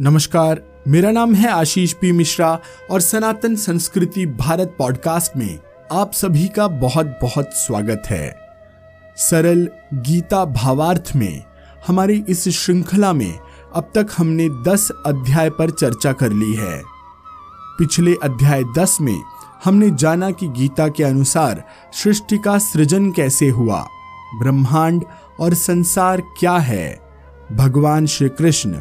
नमस्कार, मेरा नाम है आशीष पी मिश्रा और सनातन संस्कृति भारत पॉडकास्ट में आप सभी का बहुत बहुत स्वागत है। सरल, गीता भावार्थ में, हमारी इस श्रृंखला में अब तक हमने 10 अध्याय पर चर्चा कर ली है। पिछले अध्याय 10 में हमने जाना कि गीता के अनुसार सृष्टि का सृजन कैसे हुआ, ब्रह्मांड और संसार क्या है, भगवान श्री कृष्ण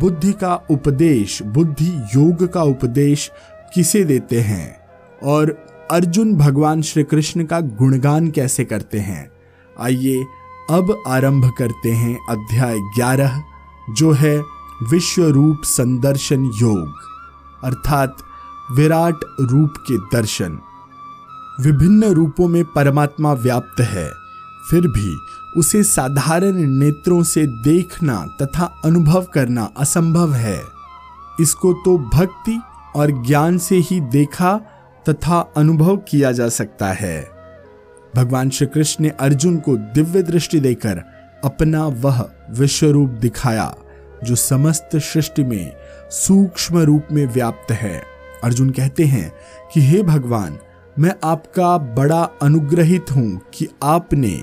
बुद्धि का उपदेश, बुद्धि योग का उपदेश किसे देते हैं? और अर्जुन भगवान श्री कृष्ण का गुणगान कैसे करते हैं? आइए अब आरंभ करते हैं अध्याय ग्यारह, जो है विश्व रूप संदर्शन योग, अर्थात विराट रूप के दर्शन। विभिन्न रूपों में परमात्मा व्याप्त है। फिर भी उसे साधारण नेत्रों से देखना तथा अनुभव करना असंभव है। इसको तो भक्ति और ज्ञान से ही देखा तथा अनुभव किया जा सकता है। भगवान श्री कृष्ण ने अर्जुन को दिव्य दृष्टि देकर अपना वह विश्व रूप दिखाया, जो समस्त सृष्टि में सूक्ष्म रूप में व्याप्त है। अर्जुन कहते हैं कि, हे भगवान, मैं आपका बड़ा अनुग्रहित हूँ कि आपने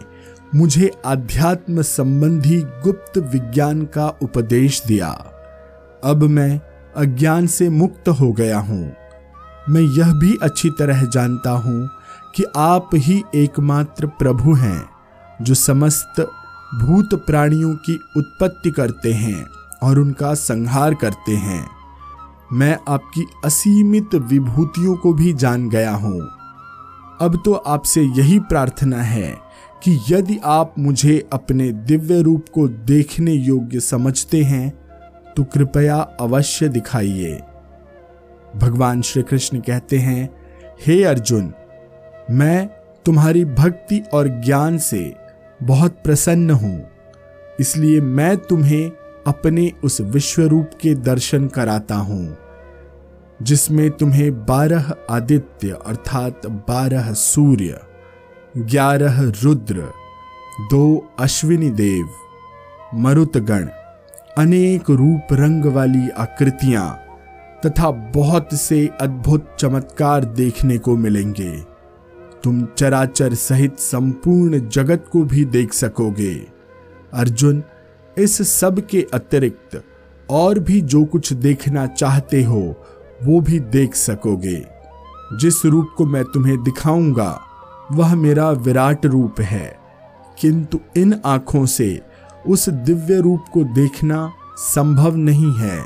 मुझे आध्यात्म संबंधी गुप्त विज्ञान का उपदेश दिया। अब मैं अज्ञान से मुक्त हो गया हूँ। मैं यह भी अच्छी तरह जानता हूँ कि आप ही एकमात्र प्रभु हैं, जो समस्त भूत प्राणियों की उत्पत्ति करते हैं और उनका संहार करते हैं। मैं आपकी असीमित विभूतियों को भी जान गया हूँ। अब तो आपसे यही प्रार्थना है कि यदि आप मुझे अपने दिव्य रूप को देखने योग्य समझते हैं तो कृपया अवश्य दिखाइए। भगवान श्री कृष्ण कहते हैं, हे अर्जुन, मैं तुम्हारी भक्ति और ज्ञान से बहुत प्रसन्न हूँ, इसलिए मैं तुम्हें अपने उस विश्व रूप के दर्शन कराता हूँ, जिसमें तुम्हें बारह आदित्य अर्थात बारह सूर्य ग्यारह रुद्र, दो अश्विनी देव मरुतगण अनेक रूप रंग वाली आकृतियाँ तथा बहुत से अद्भुत चमत्कार देखने को मिलेंगे। तुम चराचर सहित संपूर्ण जगत को भी देख सकोगे। अर्जुन, इस सब के अतिरिक्त और भी जो कुछ देखना चाहते हो, वो भी देख सकोगे। जिस रूप को मैं तुम्हें दिखाऊँगा वह मेरा विराट रूप है। किंतु इन आँखों से उस दिव्य रूप को देखना संभव नहीं है।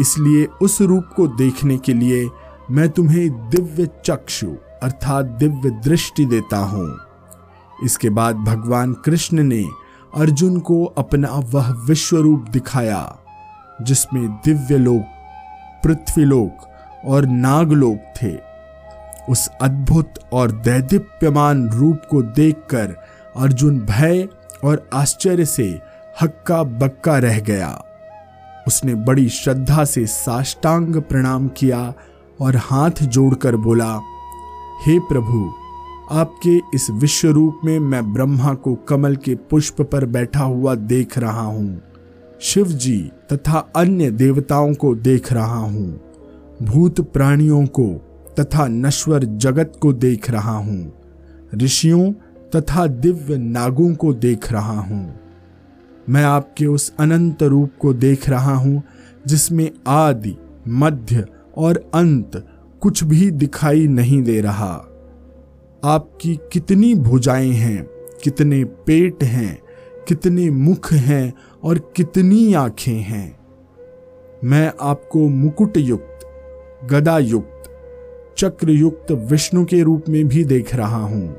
इसलिए उस रूप को देखने के लिए मैं तुम्हें दिव्य चक्षु अर्थात दिव्य दृष्टि देता हूँ। इसके बाद भगवान कृष्ण ने अर्जुन को अपना वह विश्व रूप दिखाया, जिसमें दिव्य लोक पृथ्वीलोक और नागलोक थे। उस अद्भुत और दैदीप्यमान रूप को देखकर अर्जुन भय और आश्चर्य से हक्का बक्का रह गया। उसने बड़ी श्रद्धा से साष्टांग प्रणाम किया और हाथ जोड़कर बोला, हे प्रभु, आपके इस विश्व रूप में मैं ब्रह्मा को कमल के पुष्प पर बैठा हुआ देख रहा हूँ। शिव जी तथा अन्य देवताओं को देख रहा हूँ। भूत प्राणियों को तथा नश्वर जगत को देख रहा हूँ। ऋषियों तथा दिव्य नागों को देख रहा हूँ। मैं आपके उस अनंत रूप को देख रहा हूँ, जिसमें आदि, मध्य और अंत कुछ भी दिखाई नहीं दे रहा। आपकी कितनी भुजाएँ हैं, कितने पेट हैं, कितने मुख हैं और कितनी आँखें हैं। मैं आपको मुकुट युक्त गदा युक्त चक्र युक्त विष्णु के रूप में भी देख रहा हूँ।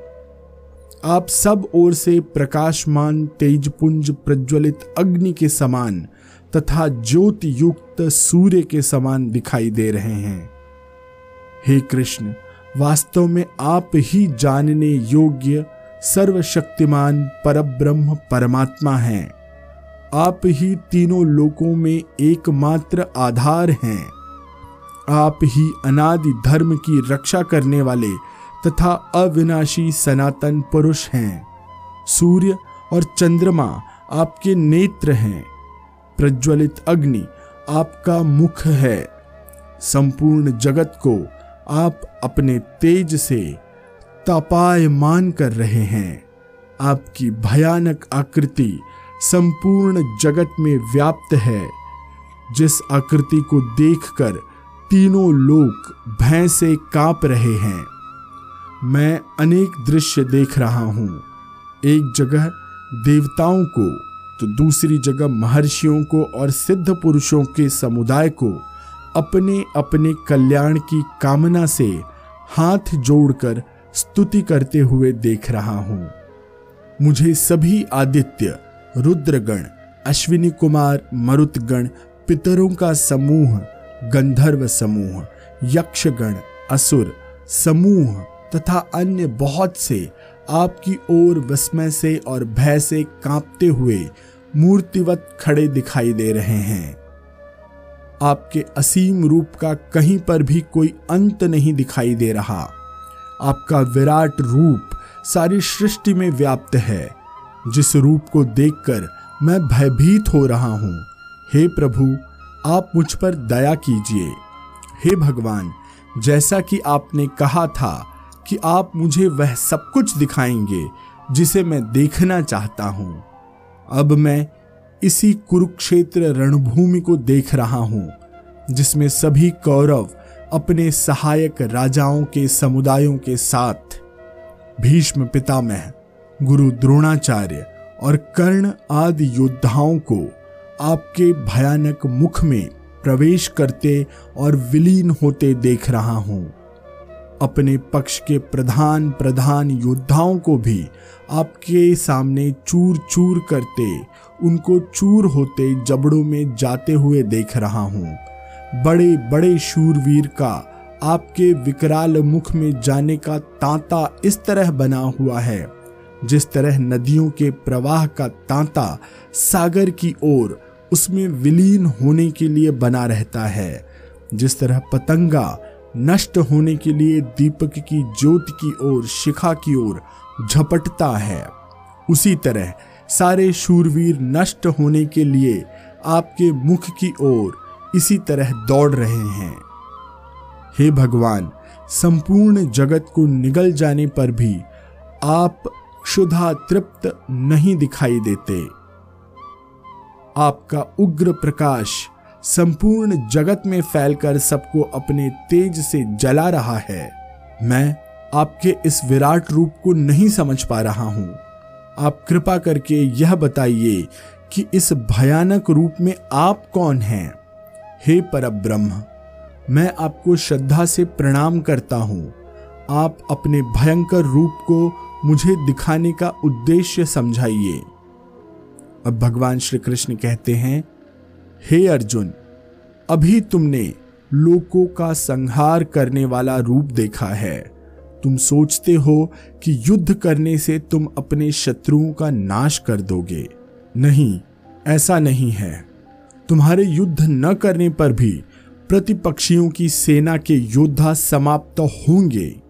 आप सब ओर से प्रकाशमान, तेजपुंज, प्रज्वलित अग्नि के समान तथा ज्योति युक्त सूर्य के समान दिखाई दे रहे हैं। हे कृष्ण, वास्तव में आप ही जानने योग्य, सर्वशक्तिमान, परब्रह्म परमात्मा हैं। आप ही तीनों लोकों में एकमात्र आधार हैं। आप ही अनादि धर्म की रक्षा करने वाले तथा अविनाशी सनातन पुरुष हैं। सूर्य और चंद्रमा आपके नेत्र हैं। प्रज्वलित अग्नि आपका मुख है। संपूर्ण जगत को आप अपने तेज से तपायमान कर रहे हैं। आपकी भयानक आकृति संपूर्ण जगत में व्याप्त है। जिस आकृति को देखकर तीनों लोग भय से काँप रहे हैं। मैं अनेक दृश्य देख रहा हूँ। एक जगह देवताओं को तो दूसरी जगह महर्षियों को और सिद्ध पुरुषों के समुदाय को अपने अपने कल्याण की कामना से हाथ जोड़कर स्तुति करते हुए देख रहा हूँ। मुझे सभी आदित्य, रुद्रगण, अश्विनी कुमार, मरुतगण, पितरों का समूह गंधर्व समूह, यक्षगण, असुर, समूह तथा अन्य बहुत से आपकी ओर विस्मय से और भय से कांपते हुए मूर्तिवत खड़े दिखाई दे रहे हैं। आपके असीम रूप का कहीं पर भी कोई अंत नहीं दिखाई दे रहा। आपका विराट रूप सारी सृष्टि में व्याप्त है। जिस रूप को देखकर मैं भयभीत हो रहा हूँ, हे प्रभु आप मुझ पर दया कीजिए। हे भगवान, जैसा कि आपने कहा था कि आप मुझे वह सब कुछ दिखाएँगे जिसे मैं देखना चाहता हूँ। अब मैं इसी कुरुक्षेत्र रणभूमि को देख रहा हूँ, जिसमें सभी कौरव अपने सहायक राजाओं के समुदायों के साथ, भीष्म पितामह, गुरु द्रोणाचार्य और कर्ण आदि योद्धाओं को आपके भयानक मुख में प्रवेश करते और विलीन होते देख रहा हूँ। अपने पक्ष के प्रधान प्रधान योद्धाओं को भी आपके सामने चूर चूर करते, उनको चूर होते जबड़ों में जाते हुए देख रहा हूँ। बड़े बड़े शूरवीर का आपके विकराल मुख में जाने का तांता इस तरह बना हुआ है, जिस तरह नदियों के प्रवाह का तांता सागर की ओर उसमें विलीन होने के लिए बना रहता है। जिस तरह पतंगा नष्ट होने के लिए दीपक की ज्योति की ओर, शिखा की ओर झपटता है, उसी तरह सारे शूरवीर नष्ट होने के लिए आपके मुख की ओर इसी तरह दौड़ रहे हैं। हे भगवान, संपूर्ण जगत को निगल जाने पर भी आप क्षुधा तृप्त नहीं दिखाई देते। आपका उग्र प्रकाश संपूर्ण जगत में फैलकर सबको अपने तेज से जला रहा है। मैं आपके इस विराट रूप को नहीं समझ पा रहा हूँ। आप कृपा करके यह बताइए कि इस भयानक रूप में आप कौन हैं? हे पर ब्रह्म मैं आपको श्रद्धा से प्रणाम करता हूँ। आप अपने भयंकर रूप को मुझे दिखाने का उद्देश्य समझाइए। अब भगवान श्री कृष्ण कहते हैं, हे अर्जुन, अभी तुमने लोगों का संहार करने वाला रूप देखा है। तुम सोचते हो कि युद्ध करने से तुम अपने शत्रुओं का नाश कर दोगे। नहीं, ऐसा नहीं है। तुम्हारे युद्ध न करने पर भी प्रतिपक्षियों की सेना के योद्धा समाप्त होंगे।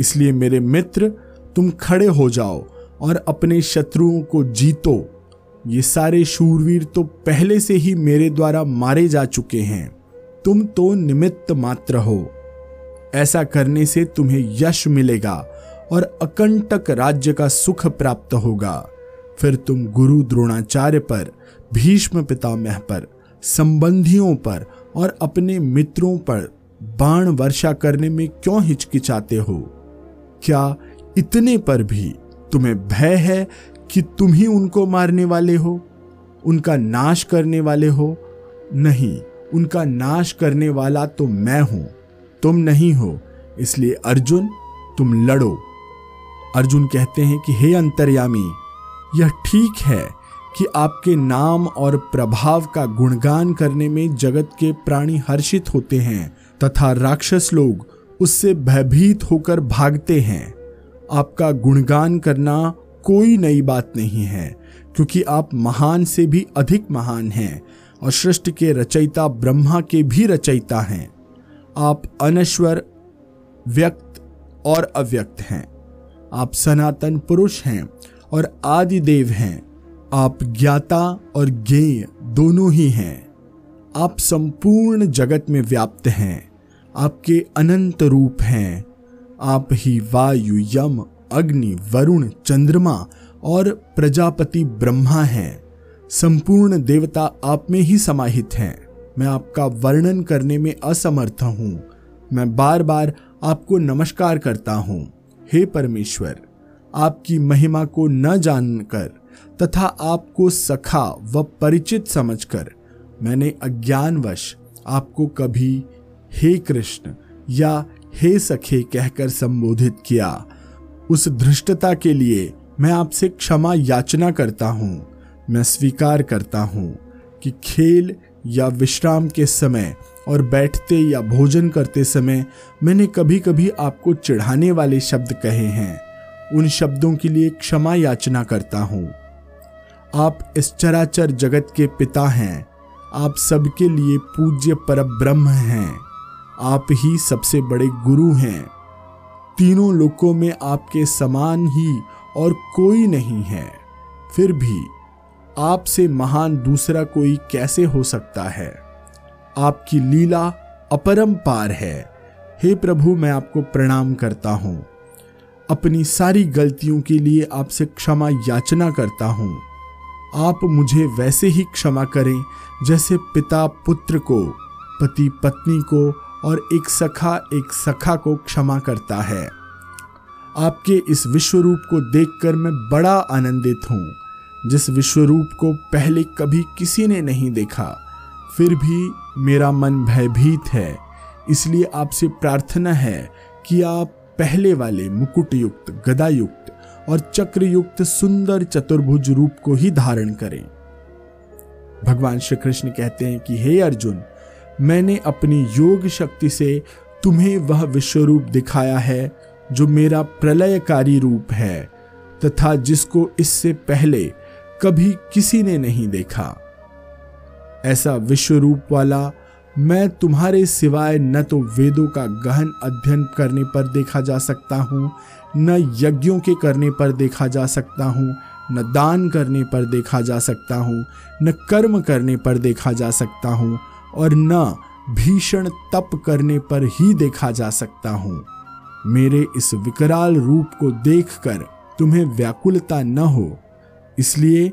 इसलिए मेरे मित्र, तुम खड़े हो जाओ और अपने शत्रुओं को जीतो। ये सारे शूरवीर तो पहले से ही मेरे द्वारा मारे जा चुके हैं। तुम तो निमित्त मात्र हो। ऐसा करने से तुम्हें यश मिलेगा और अकंटक राज्य का सुख प्राप्त होगा। फिर तुम गुरु द्रोणाचार्य पर, भीष्म पितामह पर, संबंधियों पर और अपने मित्रों पर बाण वर्षा करने में क्यों हिचकिचाते हो? क्या इतने पर भी तुम्हें भय है कि तुम ही उनको मारने वाले हो, उनका नाश करने वाले हो। नहीं, उनका नाश करने वाला तो मैं हूँ, तुम नहीं हो, इसलिए अर्जुन, तुम लड़ो। अर्जुन कहते हैं कि, हे अंतर्यामी, यह ठीक है कि आपके नाम और प्रभाव का गुणगान करने में जगत के प्राणी हर्षित होते हैं तथा राक्षस लोग उससे भयभीत होकर भागते हैं। आपका गुणगान करना कोई नई बात नहीं है, क्योंकि आप महान से भी अधिक महान हैं और सृष्टि के रचयिता ब्रह्मा के भी रचयिता हैं। आप अनश्वर, व्यक्त और अव्यक्त हैं। आप सनातन पुरुष हैं और आदि देव हैं। आप ज्ञाता और ज्ञेय दोनों ही हैं। आप संपूर्ण जगत में व्याप्त हैं। आपके अनंत रूप हैं। आप ही वायु, यम अग्नि, वरुण, चंद्रमा और प्रजापति ब्रह्मा हैं। संपूर्ण देवता आप में ही समाहित हैं। मैं आपका वर्णन करने में असमर्थ हूँ। मैं बार बार आपको नमस्कार करता हूँ। हे परमेश्वर, आपकी महिमा को न जानकर तथा आपको सखा व परिचित समझकर मैंने अज्ञानवश आपको कभी हे कृष्ण या हे सखे कहकर संबोधित किया। उस धृष्टता के लिए मैं आपसे क्षमा याचना करता हूँ। मैं स्वीकार करता हूँ कि खेल या विश्राम के समय और बैठते या भोजन करते समय मैंने कभी कभी आपको चिढ़ाने वाले शब्द कहे हैं। उन शब्दों के लिए क्षमा याचना करता हूँ। आप इस चराचर जगत के पिता हैं। आप सबके लिए पूज्य पर ब्रह्म हैं। आप ही सबसे बड़े गुरु हैं। तीनों लोकों में आपके समान ही और कोई नहीं है। फिर भी, आपसे महान दूसरा कोई कैसे हो सकता है? आपकी लीला अपरंपार है। हे प्रभु, मैं आपको प्रणाम करता हूँ। अपनी सारी गलतियों के लिए आपसे क्षमा याचना करता हूँ। आप मुझे वैसे ही क्षमा करें, जैसे पिता पुत्र को, पति पत्नी को और एक सखा एक सखा को क्षमा करता है। आपके इस विश्व रूप को देखकर मैं बड़ा आनंदित हूँ, जिस विश्व रूप को पहले कभी किसी ने नहीं देखा। फिर भी मेरा मन भयभीत है, इसलिए आपसे प्रार्थना है कि आप पहले वाले मुकुट युक्त गदा युक्त और चक्रयुक्त सुंदर चतुर्भुज रूप को ही धारण करें। भगवान श्री कृष्ण कहते हैं कि, हे अर्जुन मैंने अपनी योग शक्ति से तुम्हें वह विश्व रूप दिखाया है, जो मेरा प्रलयकारी रूप है, तथा जिसको इससे पहले कभी किसी ने नहीं देखा। ऐसा विश्व रूप वाला मैं तुम्हारे सिवाय न तो वेदों का गहन अध्ययन करने पर देखा जा सकता हूँ, न यज्ञों के करने पर देखा जा सकता हूँ, न दान करने पर देखा जा सकता हूँ, न कर्म करने पर देखा जा सकता हूँ और न भीषण तप करने पर ही देखा जा सकता हूँ। मेरे इस विकराल रूप को देखकर तुम्हें व्याकुलता न हो। इसलिए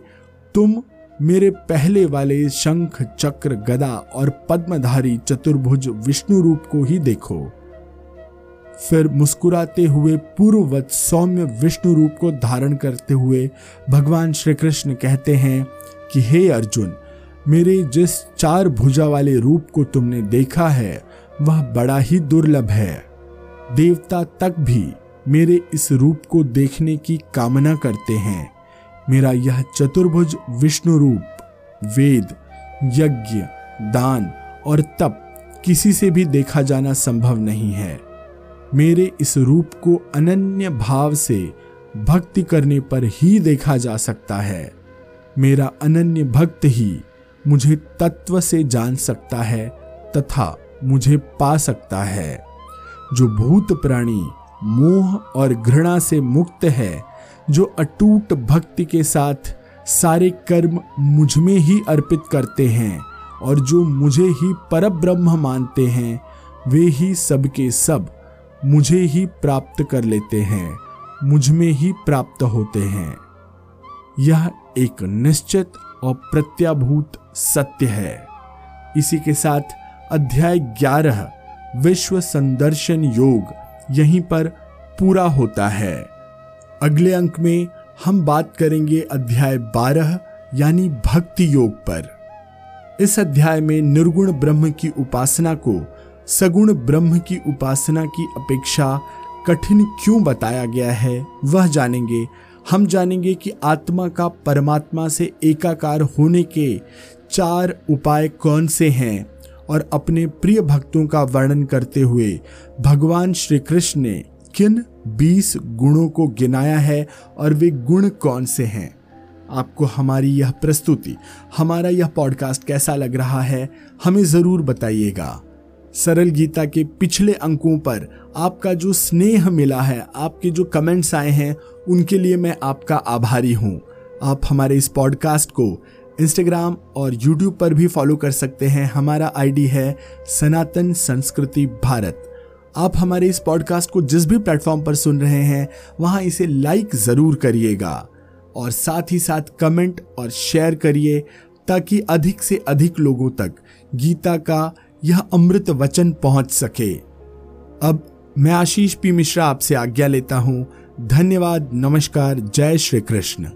तुम मेरे पहले वाले शंख, चक्र, गदा और पद्मधारी चतुर्भुज विष्णु रूप को ही देखो। फिर मुस्कुराते हुए पूर्ववत सौम्य विष्णु रूप को धारण करते हुए भगवान श्री कृष्ण कहते हैं कि, हे अर्जुन मेरे जिस चार भुजा वाले रूप को तुमने देखा है, वह बड़ा ही दुर्लभ है। देवता तक भी मेरे इस रूप को देखने की कामना करते हैं। मेरा यह चतुर्भुज विष्णु रूप, वेद, यज्ञ, दान और तप किसी से भी देखा जाना संभव नहीं है। मेरे इस रूप को अनन्य भाव से भक्ति करने पर ही देखा जा सकता है। मेरा अनन्य भक्त ही मुझे तत्व से जान सकता है तथा मुझे पा सकता है। जो भूत प्राणी मोह और घृणा से मुक्त है, जो अटूट भक्ति के साथ सारे कर्म मुझमें ही अर्पित करते हैं और जो मुझे ही पर ब्रह्म मानते हैं, वे ही सबके सब मुझे ही प्राप्त कर लेते हैं, मुझमें ही प्राप्त होते हैं। यह एक निश्चित और प्रत्याभूत सत्य है। इसी के साथ अध्याय ग्यारह, विश्व संदर्शन योग, यहीं पर पूरा होता है। अगले अंक में हम बात करेंगे अध्याय 12 यानी भक्ति योग पर। इस अध्याय में निर्गुण ब्रह्म की उपासना को सगुण ब्रह्म की उपासना की अपेक्षा कठिन क्यों बताया गया है, वह जानेंगे हम जानेंगे कि आत्मा का परमात्मा से एकाकार होने के चार उपाय कौन से हैं और अपने प्रिय भक्तों का वर्णन करते हुए भगवान श्री कृष्ण ने किन 20 गुणों को गिनाया है और वे गुण कौन से हैं? आपको हमारी यह प्रस्तुति, हमारा यह पॉडकास्ट कैसा लग रहा है, हमें ज़रूर बताइएगा। सरल गीता के पिछले अंकों पर आपका जो स्नेह मिला है, आपके जो कमेंट्स आए हैं, उनके लिए मैं आपका आभारी हूँ। आप हमारे इस पॉडकास्ट को इंस्टाग्राम और यूट्यूब पर भी फॉलो कर सकते हैं। हमारा आईडी है सनातन संस्कृति भारत। आप हमारे इस पॉडकास्ट को जिस भी प्लेटफॉर्म पर सुन रहे हैं, वहाँ इसे लाइक ज़रूर करिएगा और साथ ही साथ कमेंट और शेयर करिए ताकि अधिक से अधिक लोगों तक गीता का यह अमृत वचन पहुँच सके। अब मैं आशीष पी मिश्रा आपसे आज्ञा लेता हूँ। धन्यवाद, नमस्कार, जय श्री कृष्ण।